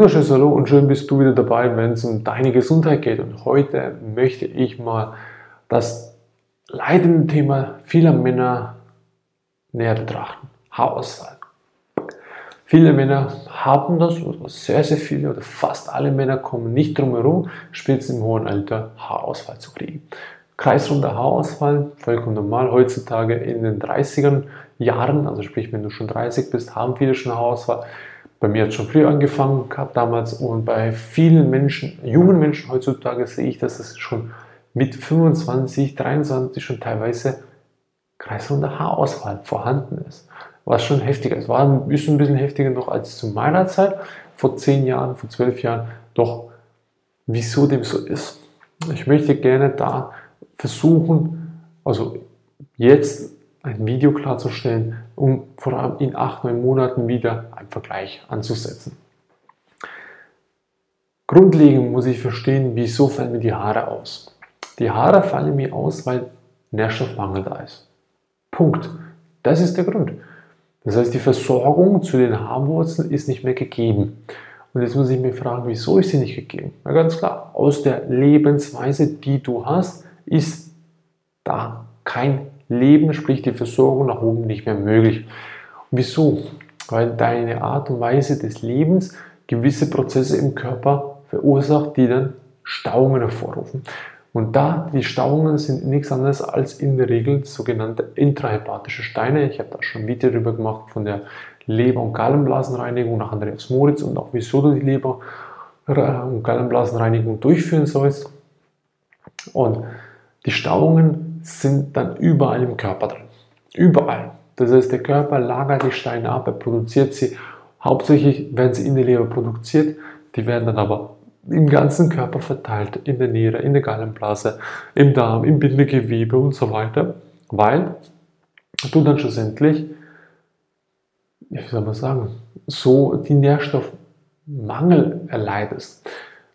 wunderschönes Hallo und schön bist du wieder dabei, wenn es um deine Gesundheit geht. Und heute möchte ich mal das leidende Thema vieler Männer näher betrachten. Haarausfall. Viele Männer haben das, sehr, sehr viele oder fast alle Männer kommen nicht drum herum, spätestens im hohen Alter Haarausfall zu kriegen. Kreisrunder Haarausfall, vollkommen normal. Heutzutage in den 30er Jahren, also sprich, wenn du schon 30 bist, haben viele schon Haarausfall. Bei mir hat es schon früh angefangen gehabt damals und bei vielen Menschen, jungen Menschen heutzutage sehe ich, dass es schon mit 25, 23 schon teilweise kreisrunder Haarausfall vorhanden ist. Was schon heftiger ist. War bisschen, ein bisschen heftiger noch als zu meiner Zeit, vor 10 Jahren, vor 12 Jahren. Doch wieso dem so ist. Ich möchte gerne da versuchen, also jetzt ein Video klarzustellen, um vor allem in acht, neun Monaten wieder einen Vergleich anzusetzen. Grundlegend muss ich verstehen, wieso fallen mir die Haare aus. Die Haare fallen mir aus, weil Nährstoffmangel da ist. Punkt. Das ist der Grund. Das heißt, die Versorgung zu den Haarwurzeln ist nicht mehr gegeben. Und jetzt muss ich mir fragen, wieso ist sie nicht gegeben? Na ganz klar, aus der Lebensweise, die du hast, ist da kein Leben, sprich die Versorgung nach oben nicht mehr möglich. wieso? Weil deine Art und Weise des Lebens gewisse Prozesse im Körper verursacht, die dann Stauungen hervorrufen. Und da, die Stauungen sind nichts anderes als in der Regel sogenannte intrahepatische Steine. Ich habe da schon ein Video darüber gemacht von der Leber- und Gallenblasenreinigung nach Andreas Moritz und auch wieso du die Leber- und Gallenblasenreinigung durchführen sollst. Und die Stauungen sind dann überall im Körper drin. Überall. Das heißt, der Körper lagert die Steine ab, er produziert sie. Hauptsächlich werden sie in der Leber produziert, die werden dann aber im ganzen Körper verteilt, in der Niere, in der Gallenblase, im Darm, im Bindegewebe und so weiter, weil du dann schlussendlich, wie soll man sagen, so die Nährstoffmangel erleidest.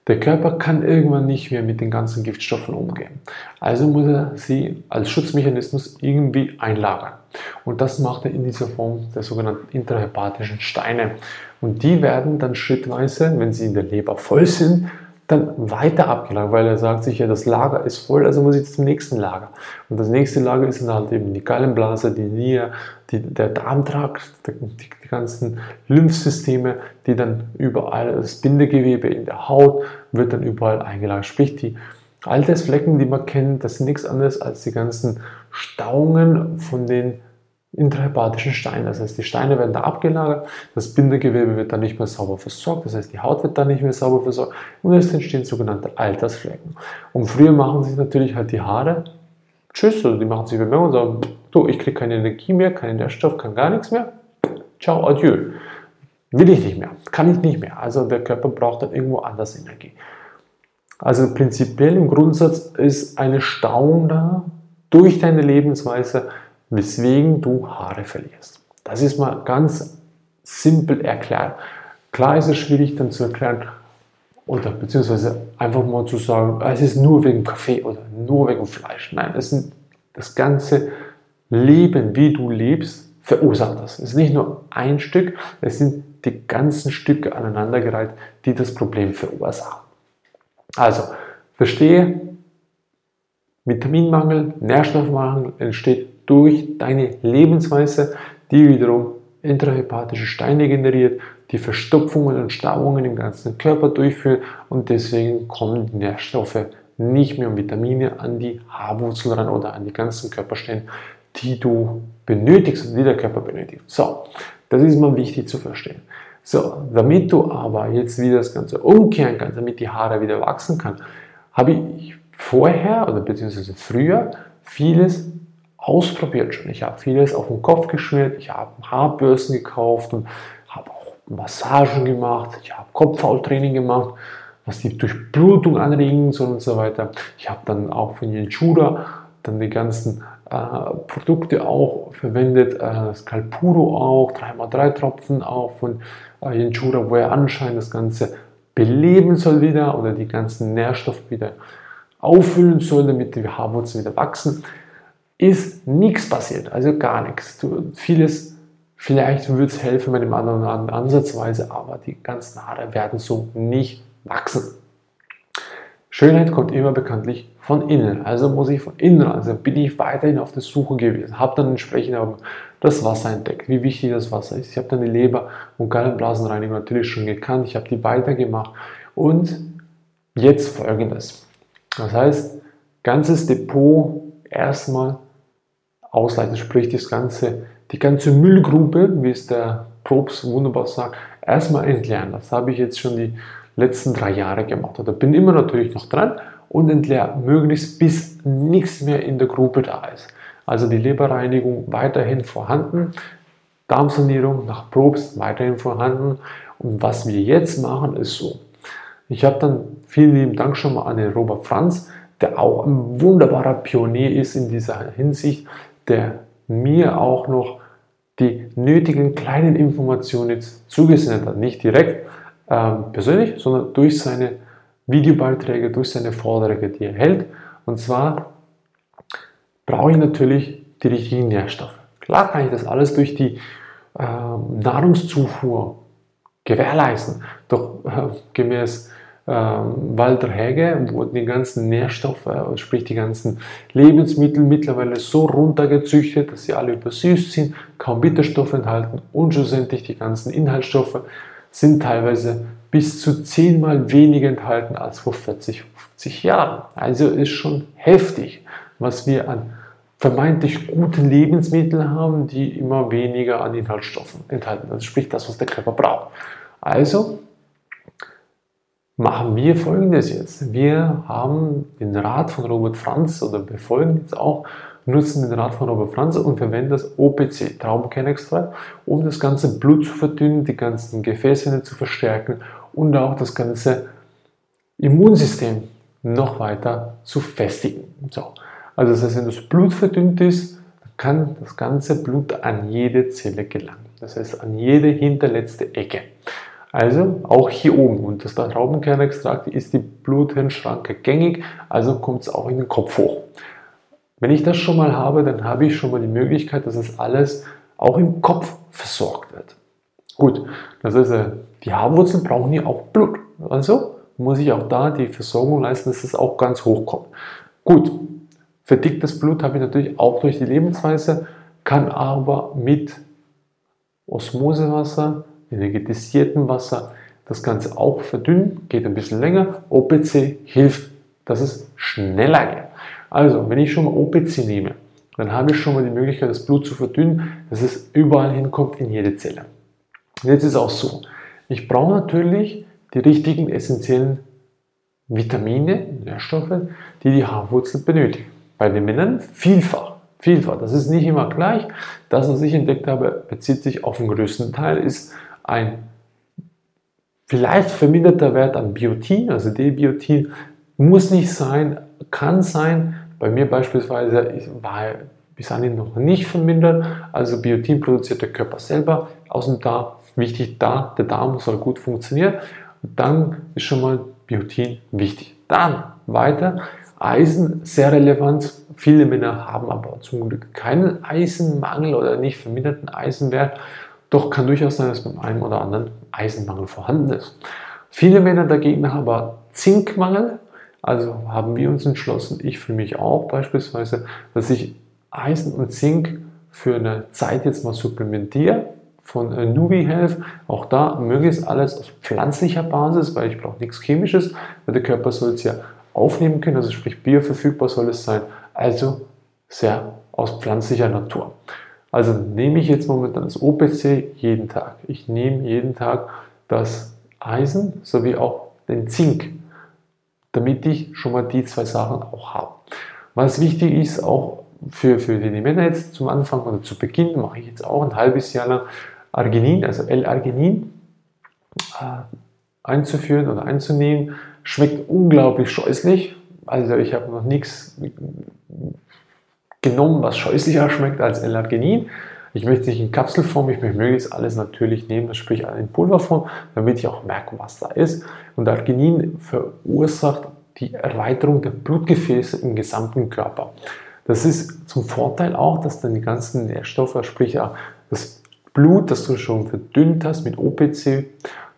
Der Körper kann irgendwann nicht mehr mit den ganzen Giftstoffen umgehen. Also muss er sie als Schutzmechanismus irgendwie einlagern. Und das macht er in dieser Form der sogenannten intrahepatischen Steine. Und die werden dann schrittweise, wenn sie in der Leber voll sind, dann weiter abgelagert, weil er sagt sich ja, das Lager ist voll, also muss ich zum nächsten Lager. Und das nächste Lager ist dann halt eben die Gallenblase, die Niere, die, der Darmtrakt, die, die, ganzen Lymphsysteme, die dann überall, das Bindegewebe in der Haut wird dann überall eingelagert. Sprich, die Altersflecken, die man kennt, das sind nichts anderes als die ganzen Stauungen von den intrahepatischen Steine. Das heißt, die Steine werden da abgelagert, das Bindegewebe wird dann nicht mehr sauber versorgt, das heißt, die Haut wird dann nicht mehr sauber versorgt und es entstehen sogenannte Altersflecken. Und früher machen sich natürlich halt die Haare Tschüss, also die machen sich Bemerkungen und sagen, du, ich kriege keine Energie mehr, keinen Nährstoff, kann gar nichts mehr. Ciao, adieu. Will ich nicht mehr, kann ich nicht mehr. Also der Körper braucht dann irgendwo anders Energie. Also prinzipiell im Grundsatz ist eine Stauung da durch deine Lebensweise, weswegen du Haare verlierst. Das ist mal ganz simpel erklärt. Klar ist es schwierig dann zu erklären oder beziehungsweise einfach mal zu sagen, es ist nur wegen Kaffee oder nur wegen Fleisch. Nein, es sind das ganze Leben, wie du lebst, verursacht das. Es ist nicht nur ein Stück, es sind die ganzen Stücke aneinandergereiht, die das Problem verursachen. Also, verstehe, Vitaminmangel, Nährstoffmangel entsteht durch deine Lebensweise, die wiederum intrahepatische Steine generiert, die Verstopfungen und Stauungen im ganzen Körper durchführen und deswegen kommen die Nährstoffe nicht mehr und Vitamine an die Haarwurzel ran oder an die ganzen Körperstellen, die du benötigst und die der Körper benötigt. So, das ist mal wichtig zu verstehen. So, damit du aber jetzt wieder das Ganze umkehren kannst, damit die Haare wieder wachsen kann, habe ich vorher oder beziehungsweise früher vieles ausprobiert schon. Ich habe vieles auf den Kopf geschmiert, ich habe Haarbürsten gekauft und habe auch Massagen gemacht, ich habe Kopfhauttraining gemacht, was die Durchblutung anregen soll und so weiter. Ich habe dann auch von Jenchura dann die ganzen äh, Produkte auch verwendet, äh, Scalpuro auch, 3x3 Tropfen auch von äh, Jenchura, wo er anscheinend das Ganze beleben soll wieder oder die ganzen Nährstoffe wieder auffüllen soll, damit die Haarwurzeln wieder wachsen ist nichts passiert, also gar nichts. Du, vieles Vielleicht würde es helfen mit dem anderen Ansatzweise, aber die ganzen Haare werden so nicht wachsen. Schönheit kommt immer bekanntlich von innen. Also muss ich von innen, also bin ich weiterhin auf der Suche gewesen, habe dann entsprechend auch das Wasser entdeckt, wie wichtig das Wasser ist. Ich habe dann die Leber- und Gallenblasenreinigung natürlich schon gekannt, ich habe die weitergemacht und jetzt folgendes. Das heißt, ganzes Depot erstmal ausleiten, sprich das ganze, die ganze Müllgrube, wie es der Probst wunderbar sagt, erstmal entleeren. Das habe ich jetzt schon die letzten drei Jahre gemacht. Da bin immer natürlich noch dran und entleere möglichst bis nichts mehr in der Grube da ist. Also die Leberreinigung weiterhin vorhanden, Darmsanierung nach Probst weiterhin vorhanden. Und was wir jetzt machen, ist so. Ich habe dann vielen lieben Dank schon mal an den Robert Franz, der auch ein wunderbarer Pionier ist in dieser Hinsicht, der mir auch noch die nötigen kleinen Informationen jetzt zugesendet hat. Nicht direkt ähm, persönlich, sondern durch seine Videobeiträge, durch seine Vorträge, die er hält. Und zwar brauche ich natürlich die richtigen Nährstoffe. Klar kann ich das alles durch die äh, Nahrungszufuhr gewährleisten. Doch äh, gemäß äh, Walter Hege wurden die ganzen Nährstoffe, äh, sprich die ganzen Lebensmittel mittlerweile so runtergezüchtet, dass sie alle übersüßt sind, kaum Bitterstoffe enthalten und schlussendlich die ganzen Inhaltsstoffe sind teilweise bis zu zehnmal weniger enthalten als vor 40, 50 Jahren. Also ist schon heftig, was wir an vermeintlich guten Lebensmitteln haben, die immer weniger an Inhaltsstoffen enthalten. Also sprich das, was der Körper braucht. Also machen wir folgendes jetzt. Wir haben den Rat von Robert Franz oder befolgen jetzt auch, nutzen den Rat von Robert Franz und verwenden das OPC, Traubenkernextrakt, um das ganze Blut zu verdünnen, die ganzen Gefäßwände zu verstärken und auch das ganze Immunsystem noch weiter zu festigen. So. Also das heißt, wenn das Blut verdünnt ist, kann das ganze Blut an jede Zelle gelangen. Das heißt, an jede hinterletzte Ecke. Also auch hier oben. Und das Traubenkernextrakt ist die Bluthirnschranke gängig, also kommt es auch in den Kopf hoch. Wenn ich das schon mal habe, dann habe ich schon mal die Möglichkeit, dass es alles auch im Kopf versorgt wird. Gut, das heißt, äh, die Haarwurzeln brauchen hier auch Blut. Also muss ich auch da die Versorgung leisten, dass es auch ganz hoch kommt. Gut, verdicktes Blut habe ich natürlich auch durch die Lebensweise, kann aber mit Osmosewasser, energetisiertem Wasser das Ganze auch verdünnen, geht ein bisschen länger. OPC hilft, dass es schneller geht. Also, wenn ich schon mal OPC nehme, dann habe ich schon mal die Möglichkeit, das Blut zu verdünnen, dass es überall hinkommt in jede Zelle. Und jetzt ist es auch so, ich brauche natürlich die richtigen essentiellen Vitamine, Nährstoffe, die die Haarwurzel benötigen. Bei den Männern vielfach. Vielfach. Das ist nicht immer gleich. Das, was ich entdeckt habe, bezieht sich auf den größten Teil, ist ein vielleicht verminderter Wert an Biotin, also D-Biotin, muss nicht sein, kann sein. Bei mir beispielsweise war bis anhin noch nicht vermindert, also Biotin produziert der Körper selber aus dem Darm. Wichtig da, der Darm soll gut funktionieren. Und dann ist schon mal Biotin wichtig. Dann weiter, Eisen sehr relevant. Viele Männer haben aber zum Glück keinen Eisenmangel oder nicht verminderten Eisenwert. Doch kann durchaus sein, dass beim einen oder anderen Eisenmangel vorhanden ist. Viele Männer dagegen haben aber Zinkmangel. Also haben wir uns entschlossen, ich für mich auch beispielsweise, dass ich Eisen und Zink für eine Zeit jetzt mal supplementiere von äh, Nubi Health. Auch da möglichst alles aus pflanzlicher Basis, weil ich brauche nichts Chemisches, weil der Körper soll es ja aufnehmen können, also sprich bioverfügbar soll es sein, also sehr aus pflanzlicher Natur. Also nehme ich jetzt momentan das OPC jeden Tag. Ich nehme jeden Tag das Eisen sowie auch den Zink, damit ich schon mal die zwei Sachen auch habe. Was wichtig ist, auch für, für die Männer jetzt zum Anfang oder zu Beginn, mache ich jetzt auch ein halbes Jahr lang Arginin, also L-Arginin, äh, einzuführen oder einzunehmen. Schmeckt unglaublich scheußlich. Also ich habe noch nichts genommen, was scheußlicher schmeckt als L-Arginin. Ich möchte nicht in Kapselform, ich möchte möglichst alles natürlich nehmen, sprich in Pulverform, damit ich auch merke, was da ist. Und Arginin verursacht die Erweiterung der Blutgefäße im gesamten Körper. Das ist zum Vorteil auch, dass dann die ganzen Nährstoffe, sprich das Blut, das du schon verdünnt hast mit OPC,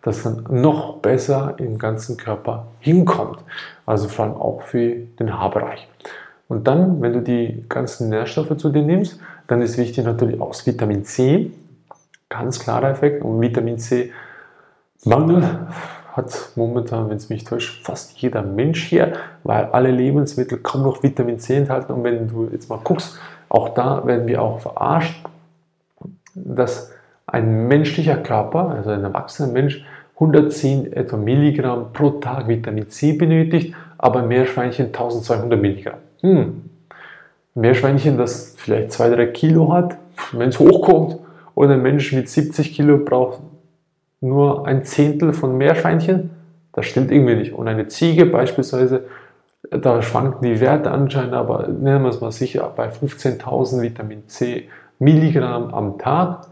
das dann noch besser im ganzen Körper hinkommt. Also vor allem auch für den Haarbereich. Und dann, wenn du die ganzen Nährstoffe zu dir nimmst, dann ist wichtig natürlich auch Vitamin C. Ganz klarer Effekt. Und Vitamin C Mangel hat momentan, wenn es mich täuscht, fast jeder Mensch hier, weil alle Lebensmittel kaum noch Vitamin C enthalten. Und wenn du jetzt mal guckst, auch da werden wir auch verarscht, dass ein menschlicher Körper, also ein erwachsener Mensch, 110 etwa Milligramm pro Tag Vitamin C benötigt, aber Meerschweinchen 1200 Milligramm. Hm. Meerschweinchen, das vielleicht 2-3 Kilo hat, wenn es hochkommt, oder ein Mensch mit 70 Kilo braucht nur ein Zehntel von Meerschweinchen, das stimmt irgendwie nicht. Und eine Ziege beispielsweise, da schwanken die Werte anscheinend, aber nennen wir es mal sicher, bei 15.000 Vitamin C Milligramm am Tag.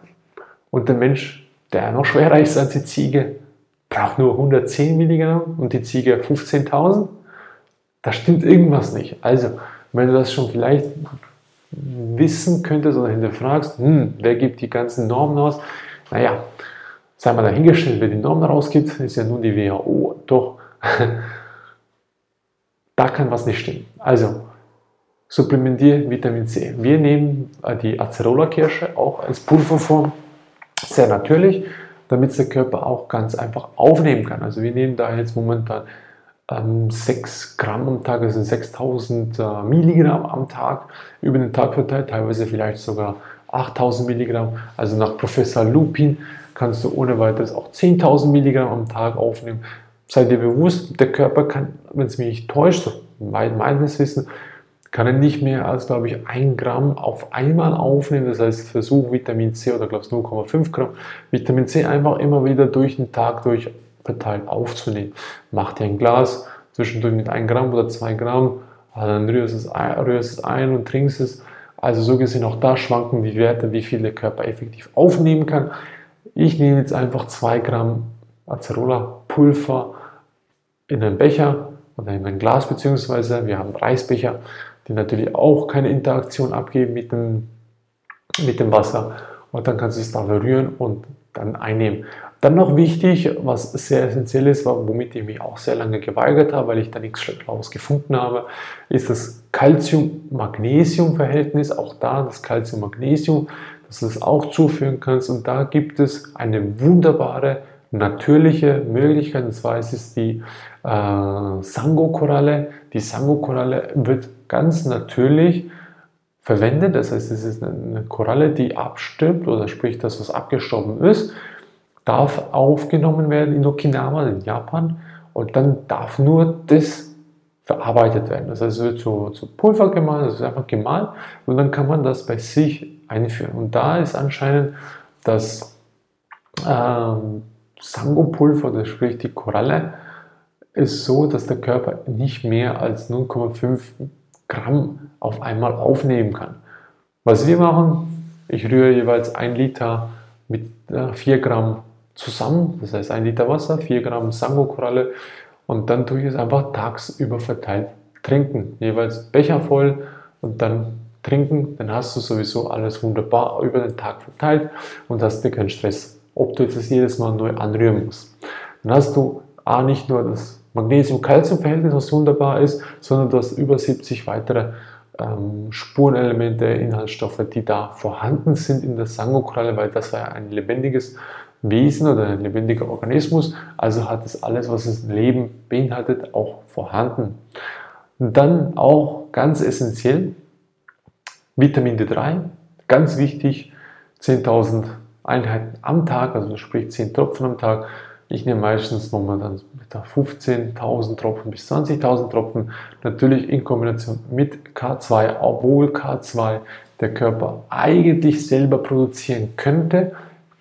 Und der Mensch, der noch schwerer ist als die Ziege, braucht nur 110 Milligramm und die Ziege 15.000. Da stimmt irgendwas nicht. Also, wenn du das schon vielleicht wissen könntest oder hinterfragst, hm, wer gibt die ganzen Normen aus? Naja, sei mal dahingestellt, wer die Normen rausgibt, ist ja nun die WHO. Doch, da kann was nicht stimmen. Also, supplementiere Vitamin C. Wir nehmen äh, die Acerola-Kirsche auch als Pulverform, sehr natürlich, damit der Körper auch ganz einfach aufnehmen kann. Also wir nehmen da jetzt momentan ähm, 6 Gramm am Tag, also 6000 äh, Milligramm am Tag über den Tag verteilt, teilweise vielleicht sogar 8000 Milligramm. Also nach Professor Lupin kannst du ohne weiteres auch 10.000 Milligramm am Tag aufnehmen. Sei dir bewusst, der Körper kann, wenn es mich nicht täuscht, meines Wissen, kann er nicht mehr als, glaube ich, 1 Gramm auf einmal aufnehmen. Das heißt, versuch Vitamin C oder, glaube ich, 0,5 Gramm Vitamin C einfach immer wieder durch den Tag durch verteilt aufzunehmen. Mach dir ein Glas zwischendurch mit 1 Gramm oder 2 Gramm, dann rührst es, ein, rührst es ein und trinkst es. Also so gesehen auch da schwanken die Werte, wie viel der Körper effektiv aufnehmen kann. Ich nehme jetzt einfach 2 Gramm Acerola Pulver in einen Becher oder in ein Glas, beziehungsweise wir haben Reisbecher, die natürlich auch keine Interaktion abgeben mit dem, mit dem Wasser. Und dann kannst du es da verrühren und dann einnehmen. Dann noch wichtig, was sehr essentiell ist, womit ich mich auch sehr lange geweigert habe, weil ich da nichts Schlaues gefunden habe, ist das Calcium-Magnesium-Verhältnis. Auch da das Calcium-Magnesium, dass du es auch zuführen kannst. Und da gibt es eine wunderbare natürliche Möglichkeit, und zwar ist es die äh, Sango-Koralle. Die Sango-Koralle wird ganz natürlich verwendet, das heißt, es ist eine Koralle, die abstirbt, oder sprich, das, was abgestorben ist, darf aufgenommen werden in Okinawa, in Japan, und dann darf nur das verarbeitet werden. Das heißt, es wird zu, zu Pulver gemahlen, das ist einfach gemahlen, und dann kann man das bei sich einführen. Und da ist anscheinend das ähm, Sango-Pulver, das sprich die Koralle, ist so, dass der Körper nicht mehr als 0,5 Gramm auf einmal aufnehmen kann. Was wir machen, ich rühre jeweils ein Liter mit 4 äh, Gramm zusammen, das heißt ein Liter Wasser, 4 Gramm Sango-Koralle und dann tue ich es einfach tagsüber verteilt trinken. Jeweils Becher voll und dann trinken, dann hast du sowieso alles wunderbar über den Tag verteilt und hast dir keinen Stress, ob du jetzt das jedes Mal neu anrühren musst. Dann hast du A, nicht nur das Magnesium-Calcium-Verhältnis, was wunderbar ist, sondern du hast über 70 weitere ähm, Spurenelemente, Inhaltsstoffe, die da vorhanden sind in der Sangokoralle, weil das war ja ein lebendiges Wesen oder ein lebendiger Organismus, also hat es alles, was das Leben beinhaltet, auch vorhanden. Dann auch ganz essentiell Vitamin D3, ganz wichtig, 10.000 Einheiten am Tag, also sprich 10 Tropfen am Tag. Ich nehme meistens momentan 15.000 Tropfen bis 20.000 Tropfen, natürlich in Kombination mit K2, obwohl K2 der Körper eigentlich selber produzieren könnte,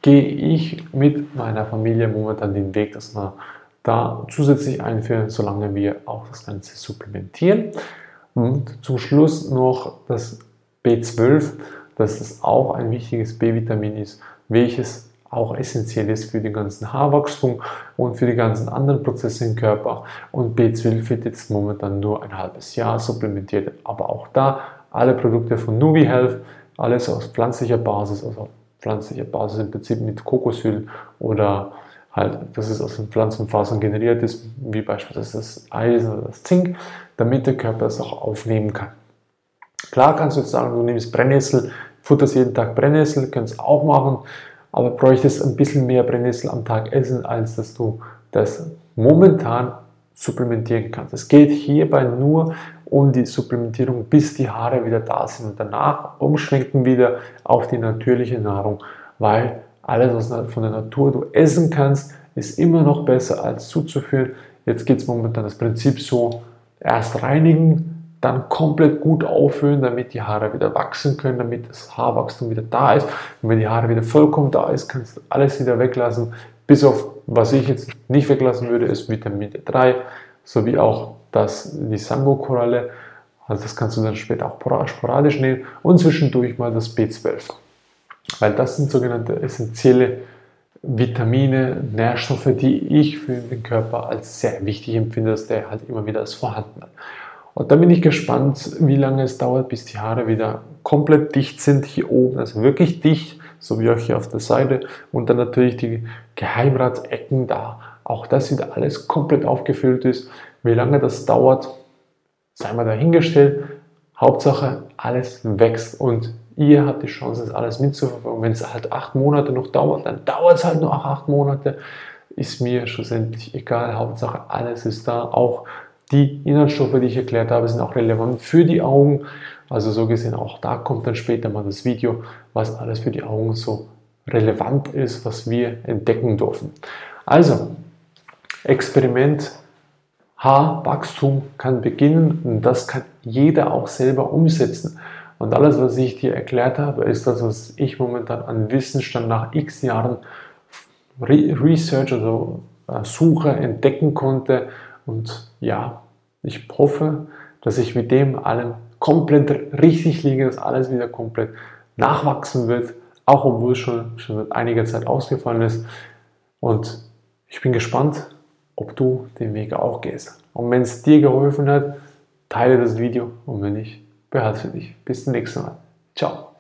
gehe ich mit meiner Familie momentan den Weg, dass wir da zusätzlich einführen, solange wir auch das Ganze supplementieren. Und zum Schluss noch das B12, dass das auch ein wichtiges B-Vitamin ist, welches auch essentiell ist für den ganzen Haarwachstum und für die ganzen anderen Prozesse im Körper. Und B12 wird jetzt momentan nur ein halbes Jahr supplementiert. Aber auch da alle Produkte von Nuvi Health, alles aus pflanzlicher Basis, also pflanzliche Basis im Prinzip mit Kokosöl oder halt, dass es aus den Pflanzenfasern generiert ist, wie beispielsweise das Eisen oder das Zink, damit der Körper es auch aufnehmen kann. Klar kannst du jetzt sagen, du nimmst Brennnessel, futterst jeden Tag Brennnessel, kannst auch machen, aber bräuchtest ein bisschen mehr Brennnessel am Tag essen, als dass du das momentan supplementieren kannst. Es geht hierbei nur um die Supplementierung, bis die Haare wieder da sind und danach umschwenken wieder auf die natürliche Nahrung, weil alles, was von der Natur du essen kannst, ist immer noch besser als zuzuführen. Jetzt geht es momentan das Prinzip so, erst reinigen, dann komplett gut auffüllen, damit die Haare wieder wachsen können, damit das Haarwachstum wieder da ist. Und wenn die Haare wieder vollkommen da ist, kannst du alles wieder weglassen. Bis auf, was ich jetzt nicht weglassen würde, ist Vitamin D3, sowie auch das, die Sango-Koralle. Also das kannst du dann später auch sporadisch nehmen und zwischendurch mal das B12. Weil das sind sogenannte essentielle Vitamine, Nährstoffe, die ich für den Körper als sehr wichtig empfinde, dass der halt immer wieder ist vorhanden hat. Und dann bin ich gespannt, wie lange es dauert, bis die Haare wieder komplett dicht sind hier oben, also wirklich dicht, so wie auch hier auf der Seite. Und dann natürlich die Geheimratsecken da, auch das wieder alles komplett aufgefüllt ist. Wie lange das dauert, sei mal dahingestellt. Hauptsache, alles wächst und ihr habt die Chance, das alles mitzuverfolgen. Wenn es halt acht Monate noch dauert, dann dauert es halt noch acht Monate. Ist mir schlussendlich egal. Hauptsache, alles ist da. Auch die Inhaltsstoffe, die ich erklärt habe, sind auch relevant für die Augen. Also so gesehen, auch da kommt dann später mal das Video, was alles für die Augen so relevant ist, was wir entdecken dürfen. Also, Experiment Haarwachstum kann beginnen und das kann jeder auch selber umsetzen. Und alles, was ich dir erklärt habe, ist das, was ich momentan an Wissensstand nach x Jahren Research, also äh, Suche, entdecken konnte und ja, ich hoffe, dass ich mit dem allem komplett richtig liege, dass alles wieder komplett nachwachsen wird, auch obwohl es schon, schon seit einiger Zeit ausgefallen ist. Und ich bin gespannt, ob du den Weg auch gehst. Und wenn es dir geholfen hat, teile das Video und wenn nicht, behalte dich. Bis zum nächsten Mal. Ciao.